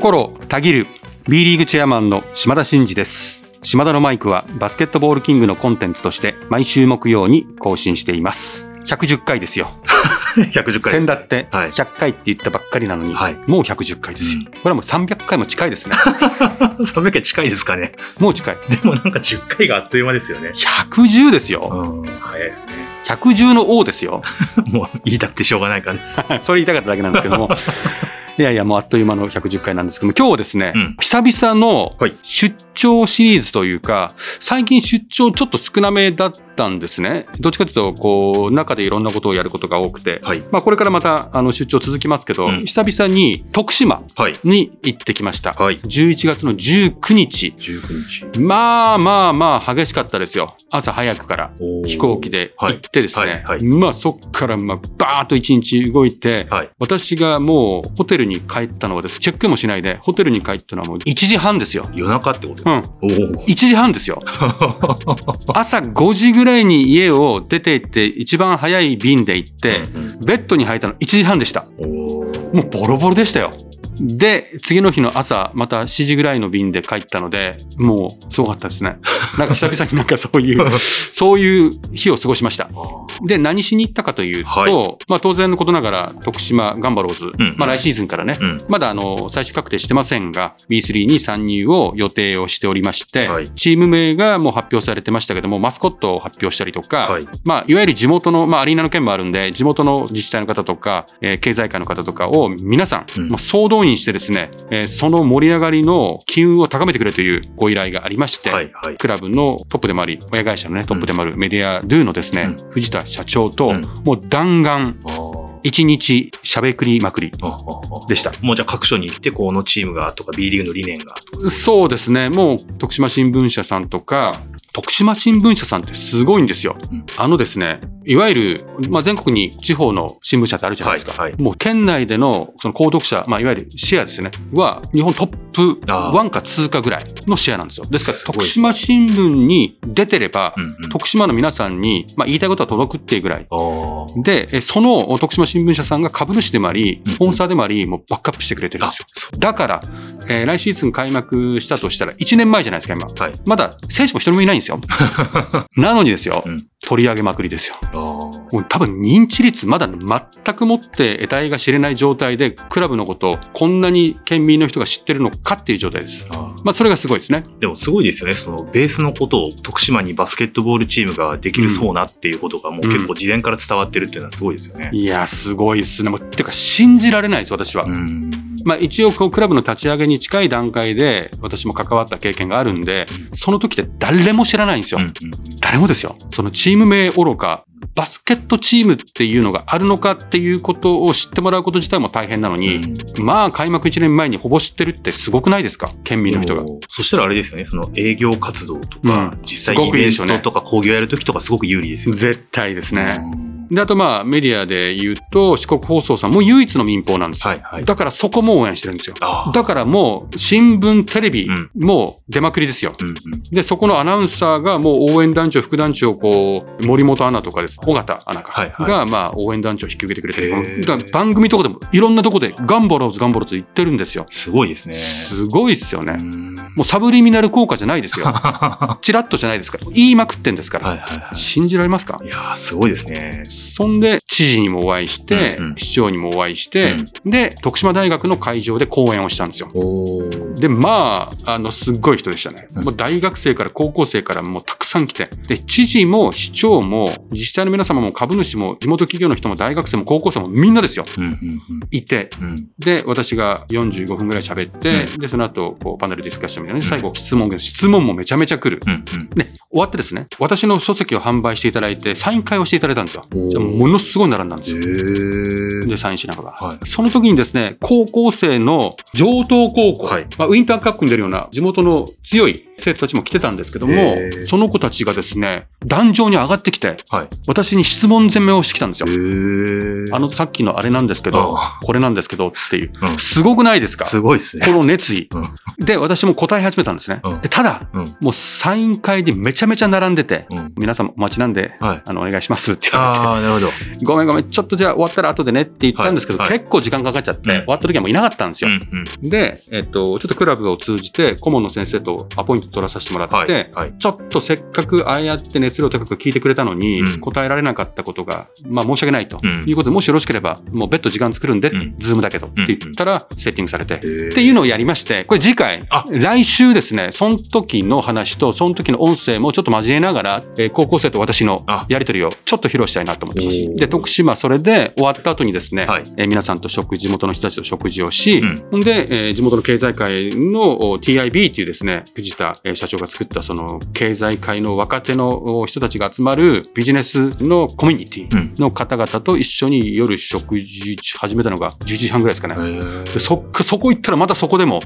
心たぎる B リーグチェアマンの島田真二です。島田のマイクはバスケットボールキングのコンテンツとして毎週木曜に更新しています。110回ですよ。110回です。先だってはい。100回って言ったばっかりなのに、はい。もう110回ですよ、うん。これはもう300回も近いですね。300回近いですかね。もう近い。でもなんか10回があっという間ですよね。110ですよ。うん、早いですね。110の王ですよ。もう言いたくてしょうがないからね。それ言いたかっただけなんですけどもいやいやもうあっという間の110回なんですけども今日はですね、うん。久々のはい。出張シリーズというか最近出張ちょっと少なめだったんですねどっちかというとこう中でいろんなことをやることが多くて、はい。まあ、これからまたあの出張続きますけど、うん久々に徳島はい。に行ってきました、はい。11月の19日19日。まあまあまあ激しかったですよ朝早くから飛行機で行ってですね、はいまあそっからまあバーッと一日動いて、はい。私がもうホテルに帰ったのはですチェックもしないでホテルに帰ったのはもう1時半ですよ。夜中ってことうん、おお。1時半ですよ。朝5時ぐらいに家を出て行って一番早い便で行って、ベッドに入ったの1時半でした。もうボロボロでしたよ。で、次の日の朝、また7時ぐらいの便で帰ったので、もうすごかったですね。なんか久々になんかそういう、そういう日を過ごしました。で、何しに行ったかというと、はいまあ当然のことながら、徳島ガンバローズ、うんまあ来シーズンからね、うん。まだあの、最終確定してませんが、B3 に参入を予定をしておりまして、はいチーム名がもう発表されてましたけども、マスコットを発表したりとか、はい。まあ、いわゆる地元の、まあ、アリーナの件もあるんで、地元の自治体の方とか、えー経済界の方とかを皆さん、うんまあ、総動員してですね、えーその盛り上がりの機運を高めてくれというご依頼がありまして、はい。はい。クラブのトップでもあり、親会社のね、トップでもあるメディアドゥのですね、藤田社長と、うんもう弾丸、あー一日しゃべくりまくりでした。もうじゃあ各所に行って、このチームがとか、B リーグの理念がとか。そうですね。もう、徳島新聞社さんとか、徳島新聞社さんってすごいんですよ。うんあのですね、いわゆる、まあ、全国に地方の新聞社ってあるじゃないですか。はいはいもう県内でのその購読者、まあ、いわゆるシェアですね、は日本トップあー1か2かぐらいのシェアなんですよ。ですから、徳島新聞に出てれば、うんうん。徳島の皆さんに、まあ、言いたいことは届くっていうぐらい。で、えその徳島新聞社さんが株主でもあり、スポンサーでもあり、もうバックアップしてくれてるんあですよ。そだから、えー来シーズン開幕したとしたら1年前じゃないですか、今。う。はい。まだ選手も一人もいないんですよ。なのにですよ、うん取り上げまくりですよ。もう多分認知率まだ全くもって得体が知れない状態で、クラブのことをこんなに県民の人が知ってるのかっていう状態です。まあそれがすごいですね。でもすごいですよね。そのベースのことを徳島にバスケットボールチームができるそうなっていうことがもう結構事前から伝わってるっていうのはすごいですよね。いや、すごいですね。もうてか信じられないです、私は。うん。まあ一応こうクラブの立ち上げに近い段階で私も関わった経験があるんで、その時って誰も知らないんですよ。うん誰もですよ。そのチーム名愚か、バスケットチームっていうのがあるのかっていうことを知ってもらうこと自体も大変なのに、まあ開幕1年前にほぼ知ってるってすごくないですか？県民の人が。そしたらあれですよね。その営業活動とか、うん実際イベントとか興行やるときとかすごく有利ですよね。絶対ですね。うんで、あとまあメディアで言うと四国放送さんも唯一の民放なんですよ。はいはい。だからそこも応援してるんですよ。だからもう新聞、テレビうんもう出まくりですよ。うんうんで、そこのアナウンサーがもう応援団長、副団長、こう、森本アナとかです。尾形アナか。はいはいが、まあ、応援団長を引き受けてくれてるだから番組とかでも、いろんなとこで、ガンバローズ、ガンバローズ言ってるんですよ。すごいですね。すごいっすよね。うんもうサブリミナル効果じゃないですよ。は チラッとじゃないですから。言いまくってんですから。いはいは信じられますか？い。いやーすごいですね。そんで、知事にもお会いして、うんうん市長にもお会いして、で、徳島大学の会場で講演をしたんですよ。で、まあ、あの、すっごい人でしたね。うんもう大学生から高校生からもうたくさん来て。で、知事も市長も自治体の皆様も株主も地元企業の人も大学生も高校生もみんなですよ。うんうんいて。うんうんで、私が45分ぐらい喋って、で、その後、こう、パネルディスカッションみたいなね、最後質問が、質問もめちゃめちゃ来る。うんうんで、終わってですね、私の書籍を販売していただいて、サイン会をしていただいたんですよ。じゃあものすごい並んだんですよ。へで、サインしながら。はいその時にですね、高校生の上東高校、はいまあ、ウィンターカップに出るような地元の強い生徒たちも来てたんですけどもその子たちがですね、壇上に上がってきて、はい。私に質問攻めをしてきたんですよ。あの、さっきのあれなんですけどあ、これなんですけどっていう。うんすごくないですか？すごいですね。この熱意。うんで、私も答え始めたんですね。うんでただ、うん。もうサイン会でめちゃめちゃ並んでて、うん。皆様お待ちなんで、はい。あの、お願いしますって言われて。ああ、なるほど。ごめんごめん、ちょっとじゃあ終わったら後でねって言ったんですけど、はいはい結構時間かかっちゃって、うん終わった時はもういなかったんですうよ。んうん。で、えっと、ちょっとクラブを通じて、顧問の先生とアポイント取らさせてもらって。ちょっとせっかくああやって熱量高く聞いてくれたのに、うん答えられなかったことが、まあ申し訳ないと、うんいうことで、もしよろしければ、もう別途時間作るんで、うんズームだけどって言ったら、セッティングされて、っっていうのをやりまして、これ次回あ、来週ですね、その時の話と、その時の音声もちょっと交えながら、えー高校生と私のあやりとりをちょっと披露したいなと思ってます。で、徳島それで終わった後にですね、はいえー皆さんと食事、地元の人たちと食事をし、うんほんで、えー地元の経済界のお TIB っていうですね、藤田えー社長が作ったその経済界の若手のお人たちが集まるビジネスのコミュニテうんィの方々と一緒に夜食事始めたのが11時半ぐらいですかね。でそっかそこ行ったらまたそこでも。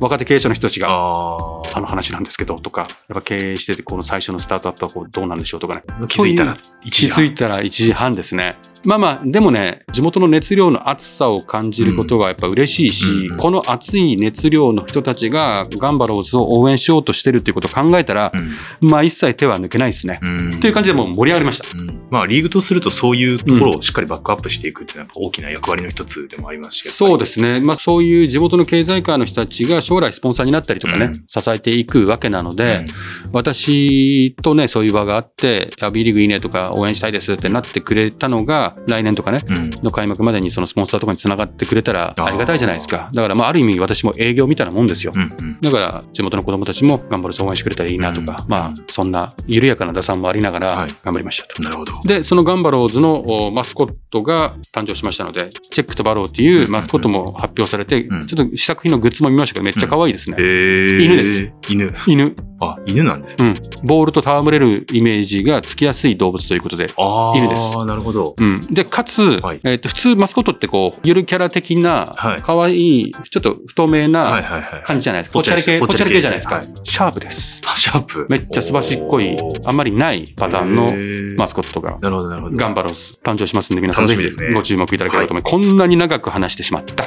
若手経営者の人たちが、ああの話なんですけどとか、やっぱ経営しててこの最初のスタートアップはこうどうなんでしょうとかね。あ。気づいたら1気時半。づいたら1時半ですね。まあまあ、でもね、地元の熱量の熱さを感じることがやっぱ嬉しいし、うんこの熱い熱量の人たちがガンバローズを応援しようとしてるっていうことを考えたらう、ん。まあ一切手は抜けないですね。うん。という感じでもう盛り上がりました。うんまあ、リーグとするとそういうところをしっかりバックアップしていくっていうのはやっぱ大きな役割の一つでもありますし。そうですね。まあそういう地元の経済界の人たちが将来スポンサーになったりとかね、うん支えていくわけなので、うん私とね、そういう場があって、いや B リーグいいねとか応援したいですってなってくれたのが、来年とかね、うん。の開幕までにそのスポンサーとかにつながってくれたらありがたいじゃないですか。だからまあある意味私も営業みたいなもんですよ。うんうん。だから地元の子供たちも頑張る応援してくれたらいいなとか、うんまあそんな緩やかな打算もありながらはい頑張りましたと。なるほど。で、そのガンバローズのおマスコットが誕生しましたので、チェックとバローっていうマスコットも発表されて、うんちょっと試作品のグッズも見ましたけど、めっちゃ可愛いですね。えー犬です。犬。犬。あ、犬なんですね。うん。ボールと戯れるイメージがつきやすい動物ということで。ああ、犬ですなるほど。うん。で、かつ、はいえっ、と、普通マスコットってこう、ゆるキャラ的なはい、可愛い、ちょっと太めはいなはいはい。感じじゃないですか。ぽっちゃり系、ぽっちゃり系じゃないですか。はシャープです。あシャープ。めっちゃすばしっこいあんまりないパターンのマスコットが。なるほどなるほど。ガンバロス誕生しますんで、皆さんぜひ楽しみですねご注目いただければと思います。こんなに長く話してしまった。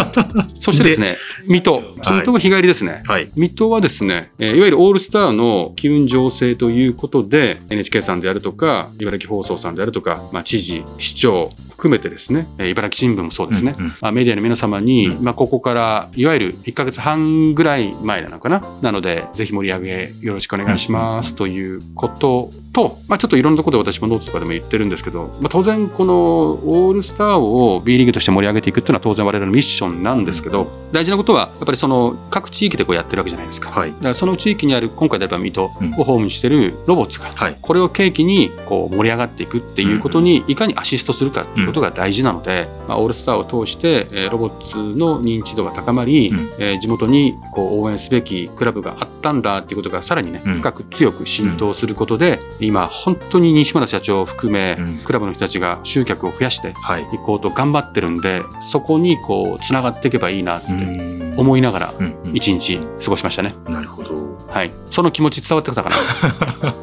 そしてですね、水戸。水戸が日帰りですね。はい。水戸はですね、えーいわゆるオールスターの機運醸成ということで、NHK さんであるとか、茨城放送さんであるとか、まあ、知事、市長含めてですね、えー茨城新聞もそうですね、うんうんまあ、メディアの皆様に、うんまあ、ここからいわゆる1ヶ月半ぐらい前なのかな。なので、ぜひ盛り上げよろしくお願いしますということと、まあ、ちょっといろんなところで私もノートとかでも言ってるんですけど、まあ、当然このオールスターを B リーグとして盛り上げていくっていうのは当然我々のミッションなんですけど、大事なことはやっぱりその各地域でこうやってるわけじゃないですか。はい。だからその地域にある今回であれば水戸うんをホームにしてるロボッツが、はい。これを契機にこう盛り上がっていくっていうことにいかにアシストするかっていうことが大事なので、まあ、オールスターを通して、えーロボッツの認知度が高まり、うん。えー地元にこう応援すべきクラブがあったんだっていうことがさらにね、うん。深く強く浸透することで、今本当に西村社長を含め、うん。クラブの人たちが集客を増やしてはい。いこうと頑張ってるんでそこにこうつながっていけばいいなってうん。思いながらうんうん。一日過ごしましたね。なるほど。はい、その気持ち伝わってきたか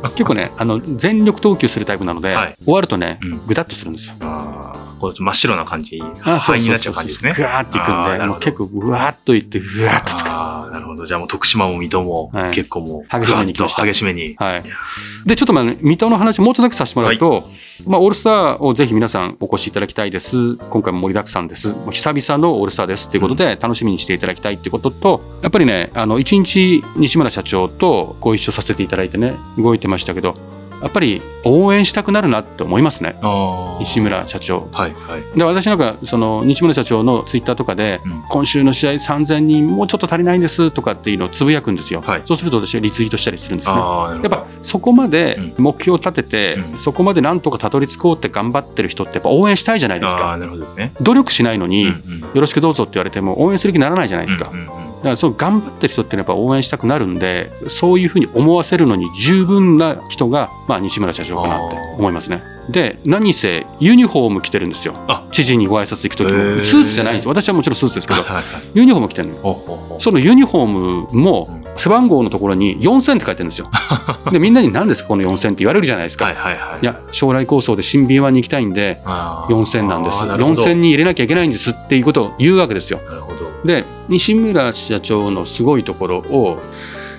な？結構ねあの全力投球するタイプなので、はい。終わるとねうん。ぐたっとするんですよ。こう真っ白な感じ、あ灰になっちゃう感じですね。ぐわーっていくんで、あーなるほどもう結構ぐわーっといって、ぐわーっと使う。ああ、なるほど。じゃあもう徳島も水戸もはい結構もう、激しめに激しめに。はい。で、ちょっとまあ、ね、水戸の話もうちょっとだけさせてもらうと、まあ、オールスターをぜひ皆さんお越しいただきたいです。今回も盛りだくさんです。もう久々のオールスターですっていうことで、楽しみにしていただきたいっていうことと、やっぱりね、あの、一日西村社長とご一緒させていただいてね、動いてましたけど、やっぱり応援したくなるなって思いますね。西村社長。はいはい。で、私なんか、その、西村社長のツイッターとかで、うん今週の試合3000人もうちょっと足りないんですとかっていうのをつぶやくんですよ。はいそうすると私はリツイートしたりするんですね。やっぱそこまでう目標を立てて、うんそこまでなんとかたどり着こうって頑張ってる人ってやっぱ応援したいじゃないですか。ああ、なるほどですね。努力しないのに、うんうんよろしくどうぞって言われても応援する気にならないじゃないですか。うんうんうんだからその頑張ってる人っていうのはやっぱ応援したくなるんで、そういうふうに思わせるのに十分な人が、まあ、西村社長かなって思いますね。で、何せユニフォーム着てるんですよ。あ知事にご挨拶行く時も。スーツじゃないんですよ。私はもちろんスーツですけど、はいはいユニフォーム着てるのそのユニフォームもうん背番号のところに4000って書いてるんですよ。で、みんなに何ですかこの4000って言われるじゃないですか。はいはいはいいや、将来構想で新 B1 に行きたいんで、あー4000なんです。あーなるほど4000に入れなきゃいけないんですっていうことを言うわけですよ。なるほどで、西村社長のすごいところを、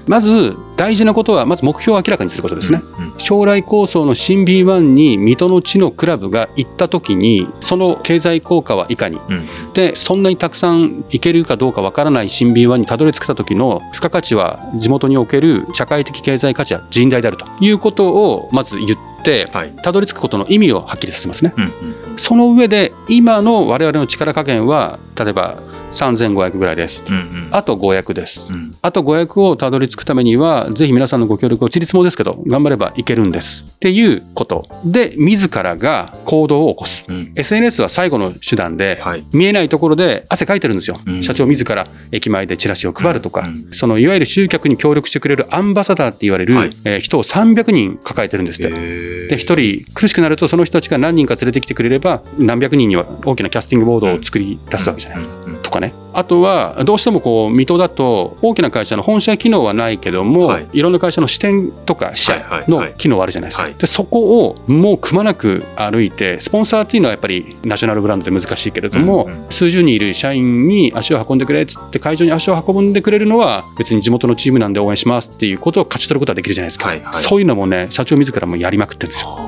まず大事なことは、まず目標を明らかにすることですね。うんうん将来構想の新 B1 に水戸の地のクラブが行った時に、その経済効果はいかに。うんで、そんなにたくさん行けるかどうかわからない新 B1 にたどり着けた時の付加価値は地元における社会的経済価値は甚大であるということをまず言って、はいたどり着くことの意味をはっきりさせますね。うんうんその上で今の我々の力加減は例えば3500ぐらいです。うんうんあと500です。うんあと500をたどり着くためには、ぜひ皆さんのご協力を、ちりつもですけど、頑張ればいけるんです。っていうことで、自らが行動を起こす。うん SNS は最後の手段で、はい見えないところで汗かいてるんですよ。うん社長自ら駅前でチラシを配るとか、うんそのいわゆる集客に協力してくれるアンバサダーって言われる、はいえー人を300人抱えてるんですって。で、一人苦しくなると、その人たちが何人か連れてきてくれれば、何百人には大きなキャスティングボードを作り出すわけじゃないですか。とかね。あとは、どうしてもこう、水戸だと、大きな会社の本社機能はないけども、はいい、ろんな会社の支店とか支社はいはいはいの機能はあるじゃないですか。はいで、そこをもうくまなく歩いて、スポンサーっていうのはやっぱりナショナルブランドで難しいけれども、うんうん数十人いる社員に足を運んでくれっつって会場に足を運んでくれるのは別に地元のチームなんで応援しますっていうことを勝ち取ることができるじゃないですか。はいはいそういうのもね、社長自らもやりまくってるんですよ。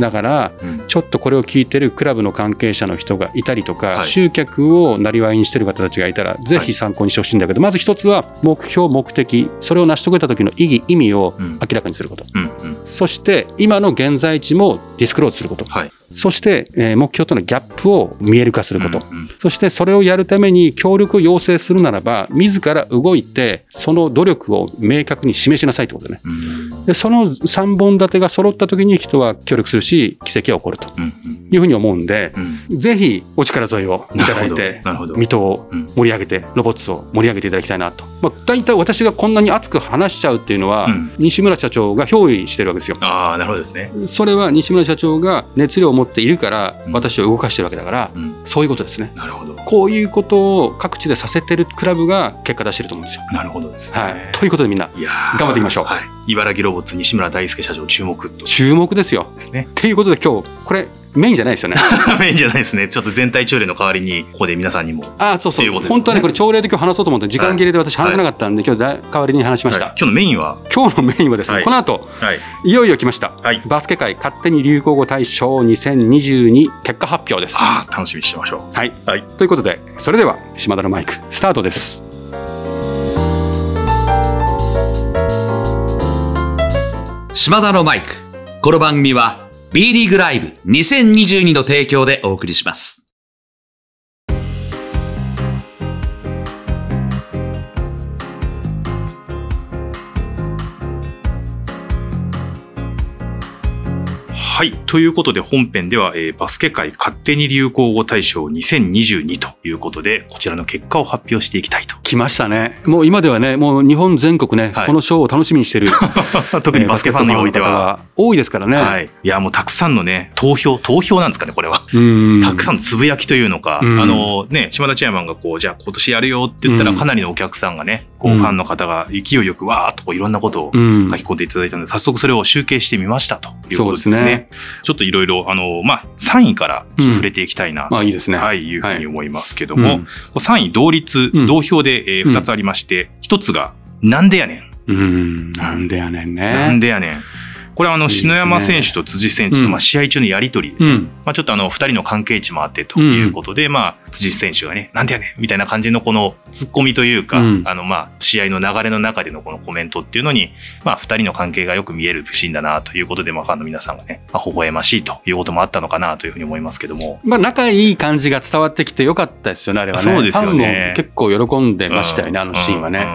だから、うん。ちょっとこれを聞いてるクラブの関係者の人がいたりとか、はい。集客をなりわいにしてる方たちがいたら、ぜひ参考にしてほしいんだけど、まず一つは目標、目的、それを成し遂げた時の意義、意味をうん明らかにすること。うん。うん。そして、今の現在地もディスクローズすること。はいそして、えー目標とのギャップを見える化すること。うんうん。そしてそれをやるために協力を要請するならば、自ら動いて、その努力を明確に示しなさいってことね。うん。で、その3本立てが揃った時に人は協力するし、奇跡が起こると。いうふうに思うんで、うん。ぜひお力添えをいただいて、水戸をうん盛り上げて、ロボッツを盛り上げていただきたいなと。まあ、大体私がこんなに熱く話しちゃうっていうのは、うん。西村社長が憑依してるわけですよ。ああなるほどですね。それは西村社長が熱量を持っているからうん。私を動かしてるわけだから、うん。そういうことですね。なるほど。こういうことを各地でさせてるクラブが結果出してると思うんですよ。なるほどですね。はい。ということでみんな、頑張っていきましょう。はい。茨城ロボッツ西村大輔社長注目と。注目ですよ。ですね。っていうことで今日、これメインじゃないですよね。メインじゃないですねちょっと全体朝礼の代わりにここで皆さんにもああ、そうそう。っていうことですよね本当はね、これ朝礼で今日話そうと思って、時間切れで私話せなかったんで、今日だ代わりに話しました。はい今日のメインは？今日のメインはですね、はいこの後、はいいよいよ来ました。はいバスケ界勝手に流行語大賞2022結果発表です。ああ楽しみにしてましょはい。うはいということで、それでは、島田のマイク、スタートです。島田のマイク。この番組は B リーグライブ2022の提供でお送りします。はい。ということで本編では、えーバスケ界勝手に流行語大賞2022ということで、こちらの結果を発表していきたいと。来ましたね。もう今ではね、もう日本全国ね、はいこの賞を楽しみにしてる。特にバスケファンにおいては。えー。多いですからね。はい。いや、もうたくさんのね、投票、投票なんですかね、これは。うん。たくさんのつぶやきというのか、うんあのね、島田チェアマンがこう、じゃあ今年やるよって言ったら、うんかなりのお客さんがね、こううんファンの方が勢いよくわーっといろんなことをうん書き込んでいただいたので、早速それを集計してみましたということですね。ちょっといろいろ、あの、まあ、3位から触れていきたいなと、まあいいですね。はい、いうふうに思いますけども、うん3位同率、うん同票で、えうん2つありまして、1つが、なんでやねん。うん。なんでやねんね。なんでやねん。これはあの、篠山選手と辻選手の、うんまあ、試合中のやりとりで、うん。まあ、ちょっとあの、二人の関係値もあってということで、まあ、辻選手がね、なんでやねんみたいな感じのこの突っ込みというか、うんあの、まあ、試合の流れの中でのこのコメントっていうのに、まあ、二人の関係がよく見えるシーンだなということで、まあ、ファンの皆さんがね、まあ、微笑ましいということもあったのかなというふうに思いますけども。まあ仲いい感じが伝わってきてよかったですよね、あれはね。そうですよねファンも結構喜んでましたよね、あのシーンはね。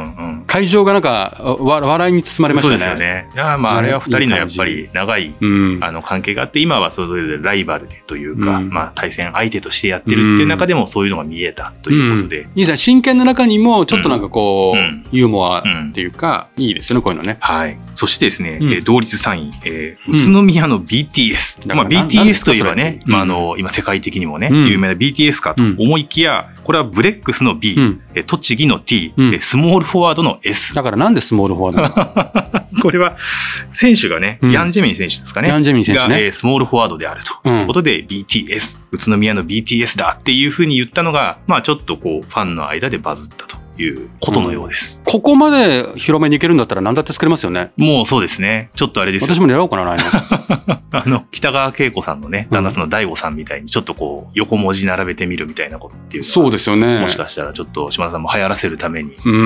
会場がなんかわ笑いに包まれましたね。そうですよね。いや、まあ、あれは二人のやっぱり長いうん。あの関係があって、今はそれぞれライバルでというか、うんまあ対戦相手としてやってるっていう中でもそういうのが見えたということで、いいですね。真剣の中にも、ちょっとなんかこう、うんユーモアっていうか、いいですよね、こういうのね。はい。そしてですね、うんえー同率3位、えーうん宇都宮の BTS。まあ BTS といえばね、まああの、今世界的にもね、うん有名な BTS かと思いきや、これはブレックスの B、うん。えー栃木の T、うんえースモールフォワードの S。だからなんでスモールフォワードなの？これは、選手がね、うんヤン・ジェミン選手ですかね。ヤンジェミン選手ねが、えースモールフォワードであると。うんいうことで BTS、宇都宮の BTS だっていうふうに言ったのが、まあちょっとこう、ファンの間でバズったということのようです。ここまで広めに行けるんだったら何だって作れますよね。もうそうですね。ちょっとあれですよ私も狙おうかな、来年。あの、北川景子さんのね、旦那さんの大悟さんみたいに、ちょっとこう、横文字並べてみるみたいなことっていうそうですよね。もしかしたらちょっと島田さんも流行らせるために、うん。う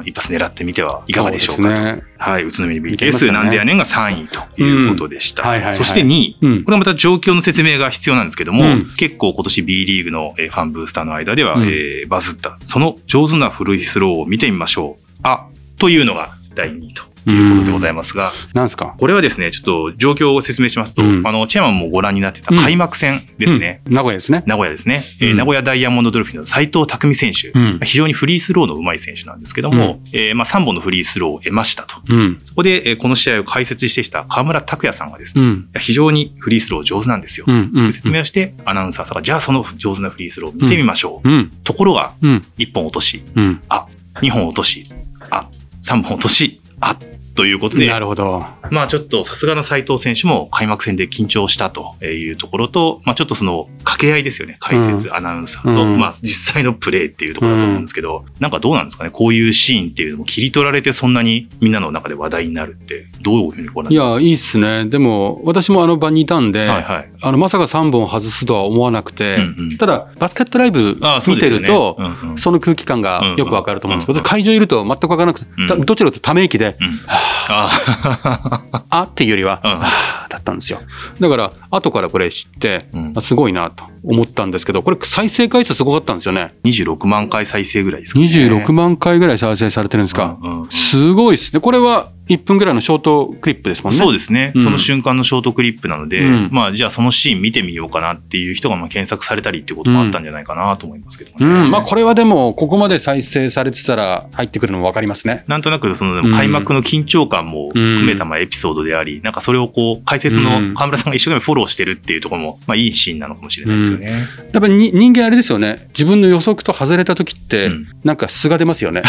ん一発狙ってみてはいかがでしょうかと。はい、宇都宮 BTS なんでやね。んが3位ということでした。そして2位。うん。これはまた状況の説明が必要なんですけども、うん。結構今年 B リーグのえーファンブースターの間では、うん。えーバズった、その上手なフルイスローを見てみましょう。あ、というのが第2位ということでございますが、なんですか？これはですね、ちょっと状況を説明しますと、うんあの、チェアマンもご覧になってた開幕戦ですね。うん名古屋ですね。名古屋ですね、えーうん名古屋ダイヤモンドドルフィンの斉藤匠選手。うん。非常にフリースローの上手い選手なんですけども、えーまあ、3本のフリースローを得ましたと。うん。そこで、えーこの試合を解説してきた河村拓也さんがですね、うん。非常にフリースロー上手なんですよ。うん。うん。説明をして、アナウンサーさんが、じゃあその上手なフリースローを見てみましょう。うん。ところが、うん。1本落とし、うん。あ、2本落とし、あ、3本落とし、あ、ということでな、るほど。まあちょっとさすがの斉藤選手も開幕戦で緊張したというところと、まあちょっとその掛け合いですよね。解説、アナウンサーと、うんまあ実際のプレーっていうところだと思うんですけど、なんかどうなんですかね？こういうシーンっていうのも切り取られてそんなにみんなの中で話題になるって、どういうふうにご覧いや、いいっすね。でも、私もあの場にいたんで、はいはい。あの、まさか3本外すとは思わなくて、うんうんただ、バスケットライブ見。てると、うんうんその空気感がよくわかると思うんですけど、うんうん会場いると全くわからなくて、どちらかとため息で、うんああ っていうよりは、うんはあだったんですよ。だから、後からこれ知って、うんあすごいなと思ったんですけど、これ再生回数すごかったんですよね。26万回再生ぐらいですかね。26万回ぐらい再生されてるんですか。うんうんうんすごいですね。これは1分ぐらいのショートクリップですもんね。そうですね、うんその瞬間のショートクリップなので、うんまあじゃあそのシーン見てみようかなっていう人がまあ検索されたりっていうこともあったんじゃないかなと思いますけどもね。うん。まあこれはでも、ここまで再生されてたら入ってくるのもわかりますね。なんとなくその開幕の緊張感も含めたまあエピソードであり、なんかそれをこう解説の河村さんが一生懸命フォローしてるっていうところもまあいいシーンなのかもしれないですよね。やっぱりに人間あれですよね。自分の予測と外れた時って、うんなんか素が出ますよね。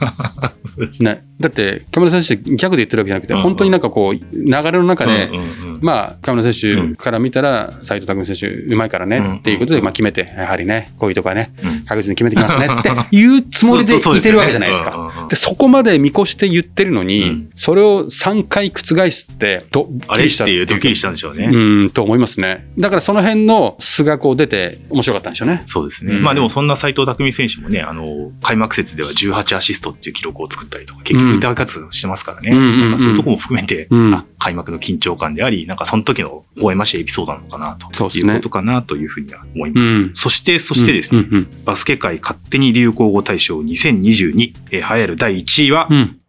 そうですね。だって、河村選手ギャグで言ってるわけじゃなくて、うんうん本当になんかこう、流れの中で、うんうんうんまあ、河村選手から見たら、斉藤匠選手、うまいからね、うんっていうことで、まあ、決めて、やはりね、こういうとこはね、うん確実に決めてきますね って言うつもりでいてるわけじゃないですか。うんうんうんで、そこまで見越して言ってるのに、うんそれを3回覆すって、どあれっていうドッキリしたんでしょうね。うん、と思いますね。だからその辺の素がこう出て、面白かったんでしょうね。そうですね。うんまあでもそんな斉藤匠選手もね、あの、開幕節では18アシストっていう記録を作ったりとか、結局大活躍してますからね。うんうんうん。なんかそういうところも含めて、うん。あ開幕の緊張感であり、なんかその時の微笑ましいエピソードなのかなとね。いうことかなというふうには思います。うん。そして、そしてですね、うんうんバスケ界勝手に流行語大賞2022、えー流行る第1位は、うんうん。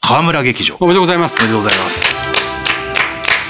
河村劇場。おめでとうございます。お。めでとうございます。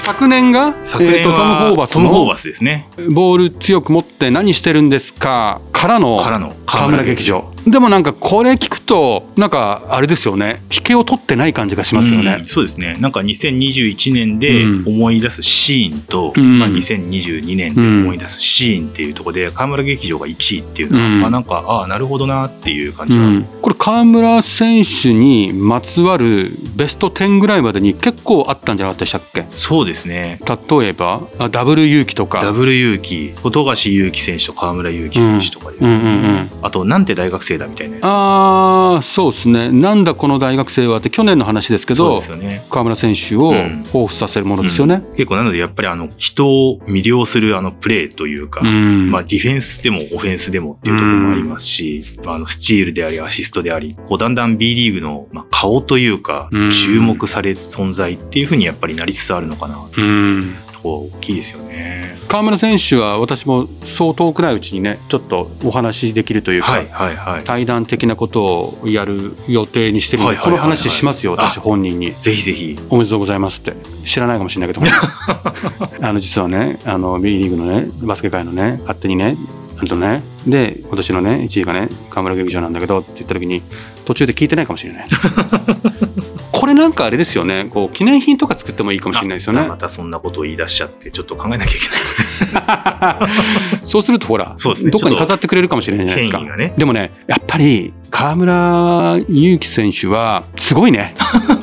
昨年が、昨年は、えーとトム・ホーバスの？トムホーバスですね。ボール強く持って何してるんですか？からの。からの河村劇場。でもなんかこれ聞くと、なんかあれですよね。引けを取ってない感じがしますよねうん。そうですね。なんか2021年でうん思い出すシーンと、うんまあ、2022年で思い出すシーンっていうところで、河村劇場が1位っていうのは、うんまあなんか、ああ、なるほどなっていう感じは。うん、これ河村選手にまつわるベスト10ぐらいまでに結構あったんじゃなかったでしたっけ？そうですね。例えばあダブル勇気とかダブル勇気、富樫勇樹選手と河村勇樹選手とかですよね。うんうんうんあと、なんて大学生だみたいな。ああそうですね。なんだこの大学生はって去年の話ですけそうどですよね。河村選手をうん。彷彿させるものですよね。結構なので、やっぱりあの、人を魅了するあの、プレーというか、うん。まあ、ディフェンスでもオフェンスでもっていうところもありますし、まあ、あのスチールでありアシストであり、こうだんだん B リーグのまあ顔というかうん、注目される存在っていうふうにやっぱりなりつつあるのかなうんとここ大きいですよね。川村選手は私もそう遠くないうちにねちょっとお話しできるというか、はいはいはい。対談的なことをやる予定にしてるんで、はいはいはいはいこの話しますよ私あ本人にぜひぜひ。おめでとうございますって知らないかもしれないけど あの実はねあの B リーグのねバスケ界のね勝手にねなんとねで今年のね1位がね河村劇場なんだけどって言った時に途中で聞いてないかもしれない これなんかあれですよね。こう記念品とか作ってもいいかもしれないですよね。またそんなことを言い出しちゃって、ちょっと考えなきゃいけないですね。そうするとほらそうですね。どっかに飾ってくれるかもしれないじゃないですか。ね。でもねやっぱり河村勇輝選手はすごいね。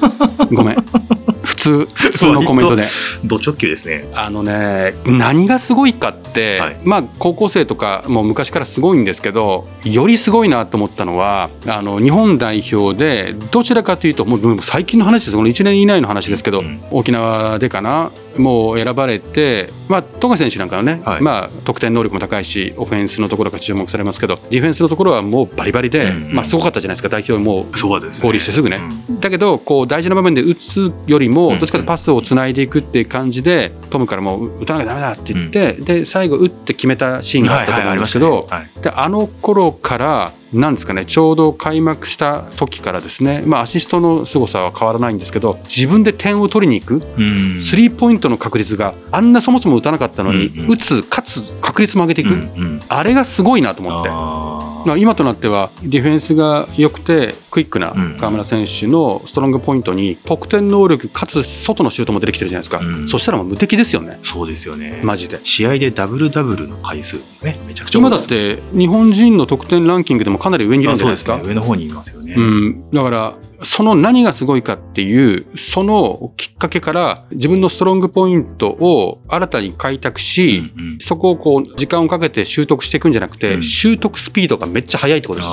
ごめん。普通普通のコメントで。ド直球ですね。あのね何がすごいかって、はい。まあ高校生とかもう昔からすごいんですけどよりすごいなと思ったのはあの日本代表でどちらかというともう最近の話です。この1年以内の話ですけど、うん。沖縄でかなもう選ばれて、まあ、富樫選手なんかはね、はい。まあ、得点能力も高いしオフェンスのところが注目されますけどディフェンスのところはもうバリバリで、うんうん。まあ、すごかったじゃないですか代表もそうかですね。合流してすぐね。うん。だけどこう大事な場面で打つよりうんもどっちかとパスをつないでいくっていう感じでトムからもう打たなきゃダメだって言って、で最後打って決めたシーンがあったと思うんですけど、あの頃からなんですかねちょうど開幕した時からですね、まあ、アシストの凄さは変わらないんですけど自分で点を取りに行くうん。スリーポイントの確率があんなそもそも打たなかったのに、うんうん。打つかつ確率も上げていく、うんうん。あれがすごいなと思って。あまあ今となってはディフェンスが良くてクイックなうん。河村選手のストロングポイントに得点能力かつ外のシュートも出てきてるじゃないですか、うん。そしたらもう無敵ですよね。ーそうですよね。マジで。試合でダブルダブルの回数ね、めちゃくちゃ多今だって日本人の得点ランキングでもかなり上にいるんじゃないですか？すね。上の方にいますよね。うん、だからその何がすごいかっていうそのきっかけから自分のストロングポイントを新たに開拓し、うんうん。そこをこう時間をかけて習得していくんじゃなくて、うん。習得スピードがめっちゃ速いってことで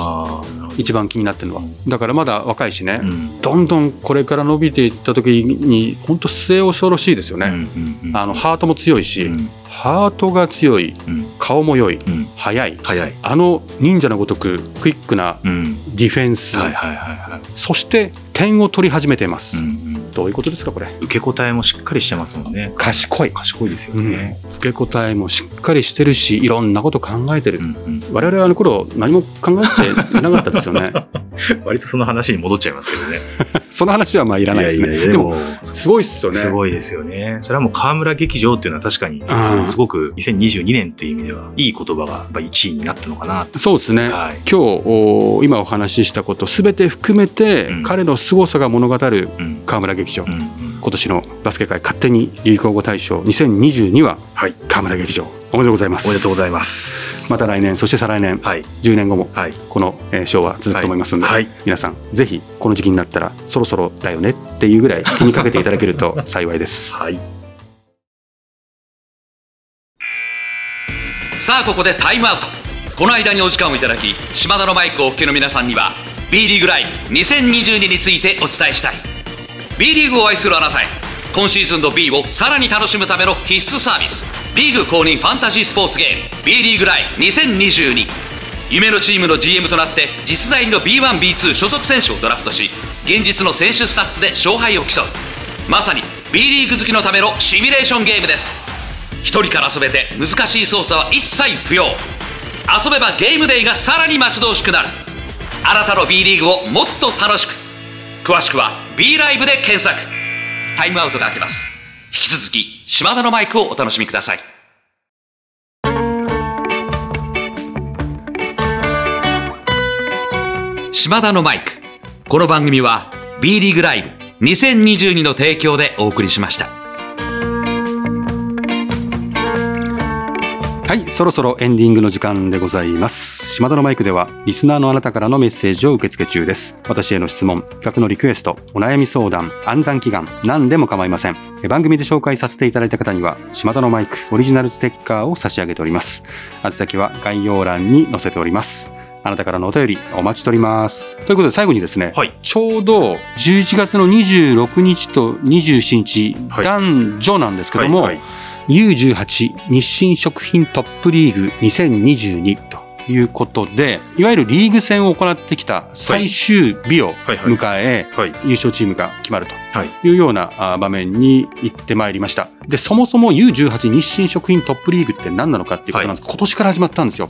す。一番気になってるのは。だからまだ若いしね、うん。どんどんこれから伸びていった時に本当末恐ろしいですよね、うんうんうん。あのハートも強いし、うんハートが強いうん。顔も良いうん。速い。早い。あの忍者のごとくクイックなうん。ディフェンス。そして点を取り始めています、どういうことですかこれ？受け答えもしっかりしてますもんね。賢い、賢いですようん。ね。受け答えもしっかりしてるしいろんなこと考えてる、うんうん。我々はあの頃何も考えてなかったですよね 割とその話に戻っちゃいますけどね。その話はまあいらないですねいやいやでもすごいっすよねすごいですよね。それはもう河村劇場っていうのは確かにうんすごく2022年っていう意味ではいい言葉がやっぱ1位になったのかなと。そうですね、はい。今日お今お話ししたことすべて含めて、うん彼の凄さが物語るうん河村劇場、うんうん今年のバスケ界勝手に流行語大賞2022ははい。河村劇場おめでとうございますおめでとうございます。また来年そして再来年はい。10年後もはい。このえー賞は続くと思いますので、はい。皆さんぜひこの時期になったらそろそろだよねっていうぐらい 気にかけていただけると幸いですはい。さあここでタイムアウトこの間にお時間をいただき島田のマイクをお聞きの皆さんには B リーグライブ2022についてお伝えしたい B リーグを愛するあなたへ今シーズンの B をさらに楽しむための必須サービスリーグ公認ファンタジースポーツゲーム B リーグライ2022夢のチームの GM となって実在の B1B2 所属選手をドラフトし現実の選手スタッツで勝敗を競う。まさに B リーグ好きのためのシミュレーションゲームです。一人から遊べて難しい操作は一切不要。遊べばゲームデイがさらに待ち遠しくなる。あなたの B リーグをもっと楽しく。詳しくは B ライブで検索。タイムアウトが明けます。引き続き島田のマイクをお楽しみください。島田のマイク。この番組は B リーグライブ2022の提供でお送りしました。はいそろそろエンディングの時間でございます。島田のマイクではリスナーのあなたからのメッセージを受け付け中です。私への質問企画のリクエストお悩み相談暗算祈願何でも構いません。え番組で紹介させていただいた方には島田のマイクオリジナルステッカーを差し上げております。宛先は概要欄に載せております。あなたからのお便りお待ちしております。ということで最後にですね、はい。ちょうど11月の26日と27日、はい。男女なんですけども、はいはい U18 日清食品トップリーグ2022ということで、いわゆるリーグ戦を行ってきた最終日を迎え、はい。優勝チームが決まるとはい。いうようなあ場面に行ってまいりました。で、そもそも U18 日清食品トップリーグって何なのかっていうことなんです。が、今年から始まったんですよ。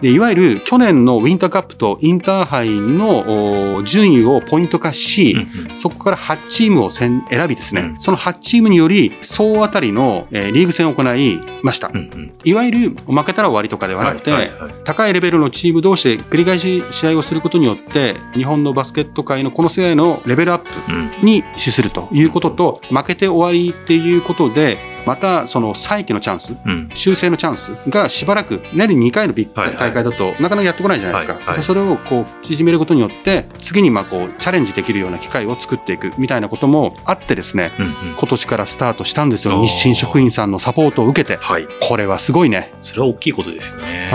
で、いわゆる去年のウィンターカップとインターハイのお順位をポイント化し、うんうん。そこから8チームを選選びですね、うん。その8チームにより総当たりの、えーリーグ戦を行いました。うんうん。いわゆる負けたら終わりとかではなくて、はいはいはい高いレベルのチーム同士で繰り返し試合をすることによって、日本のバスケット界のこの世代のレベルアップうん。に資するということと、負けて終わりっていうことで、でまたその再起のチャンス、うん。修正のチャンスがしばらく年に2回のビッグ大会だとなかなかやってこないじゃないですか、はいはい。それをこう縮めることによって次にまあこうチャレンジできるような機会を作っていくみたいなこともあってですねうんうん。今年からスタートしたんですよ日清食品さんのサポートを受けてはい。これはすごいね、それは大きいことですよね。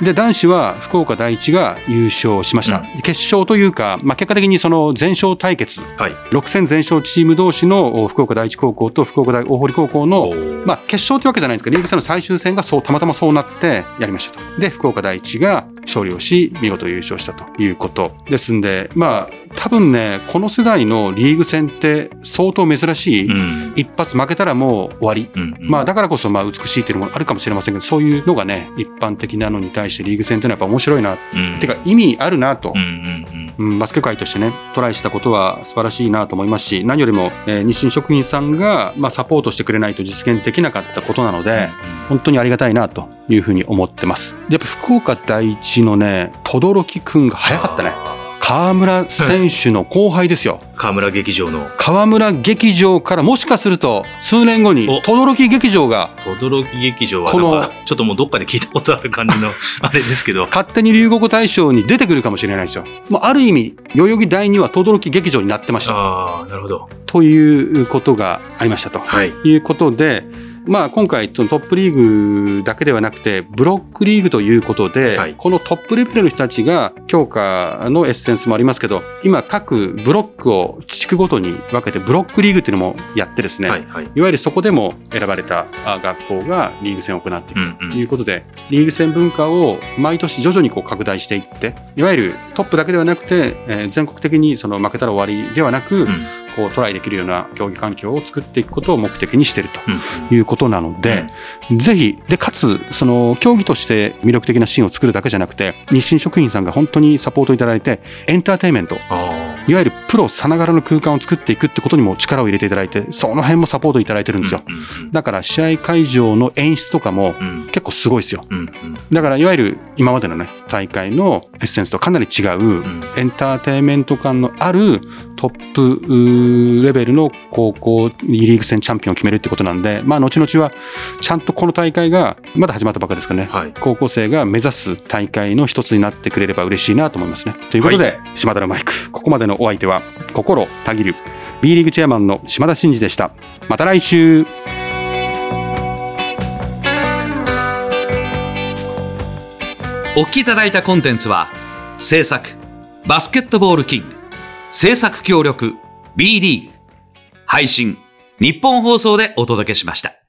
うん、で男子は福岡第一が優勝しました、うん。で決勝というか、まあ、結果的にその全勝対決。はい。6戦全勝チーム同士のお福岡第一高校と福岡大大堀高校のまあ、決勝というわけじゃないんですけど、リーグ戦の最終戦がそう、たまたまそうなってやりましたと。で、福岡第一が勝利をし、見事優勝したということですんで、まあ、多分ね、この世代のリーグ戦って相当珍しい。うん一発負けたらもう終わり。うんうんまあ、だからこそ、まあ、美しいっていうのもあるかもしれませんけど、そういうのがね、一般的なのに対してリーグ戦っていうのはやっぱ面白いな、うんてか意味あるなとうんうんうん、バスケ界としてね、トライしたことは素晴らしいなと思いますし、何よりも、えー日清食品さんが、まあ、サポートしてくれないと実現できなかったことなので、本当にありがたいなというふうに思ってます。でやっぱ福岡第一のね、轟くんが早かったね。河村選手の後輩ですよ。河村劇場の河村劇場からもしかすると数年後にお轟劇場が轟劇場はこのちょっともうどっかで聞いたことある感じの あれですけど勝手に流行語大賞に出てくるかもしれないですよ。まあ、ある意味、代々木第二は轟劇場になってました。ああなるほどということがありましたと。はいいうことで、まあ、今回、そのトップリーグだけではなくて、ブロックリーグということで、はい。このトップレベルの人たちが強化のエッセンスもありますけど、今、各ブロックを地区ごとに分けて、ブロックリーグっていうのもやってですね、はいはい。いわゆるそこでも選ばれたあ学校がリーグ戦を行っていく。うんうというんことで、リーグ戦文化を毎年徐々にこう拡大していって、いわゆるトップだけではなくて、えー全国的にその負けたら終わりではなく、うんこうトライできるような競技環境を作っていくことを目的にしているうん。ということなので、ぜひ、で、かつ、その競技として魅力的なシーンを作るだけじゃなくて、日清食品さんが本当にサポートいただいて、エンターテインメント、あいわゆるプロさながらの空間を作っていくってことにも力を入れていただいて、その辺もサポートいただいてるんですよ。うんうんだから試合会場の演出とかもうん。結構すごいですよ。うんうん。だからいわゆる今までのね、大会のエッセンスとかなり違う、ん。エンターテインメント感のあるトップレベルの高校リーグ戦チャンピオンを決めるってことなんで、まあ後々はちゃんとこの大会がまだ始まったばっかですからね、はい。高校生が目指す大会の一つになってくれれば嬉しいなと思いますね。ということで、島田のマイク、ここまでのお相手は心たぎる B リーグチェアマンの島田真二でした。また来週。お聞きいただいたコンテンツは制作バスケットボールキング。制作協力 B リーグ配信日本放送でお届けしました。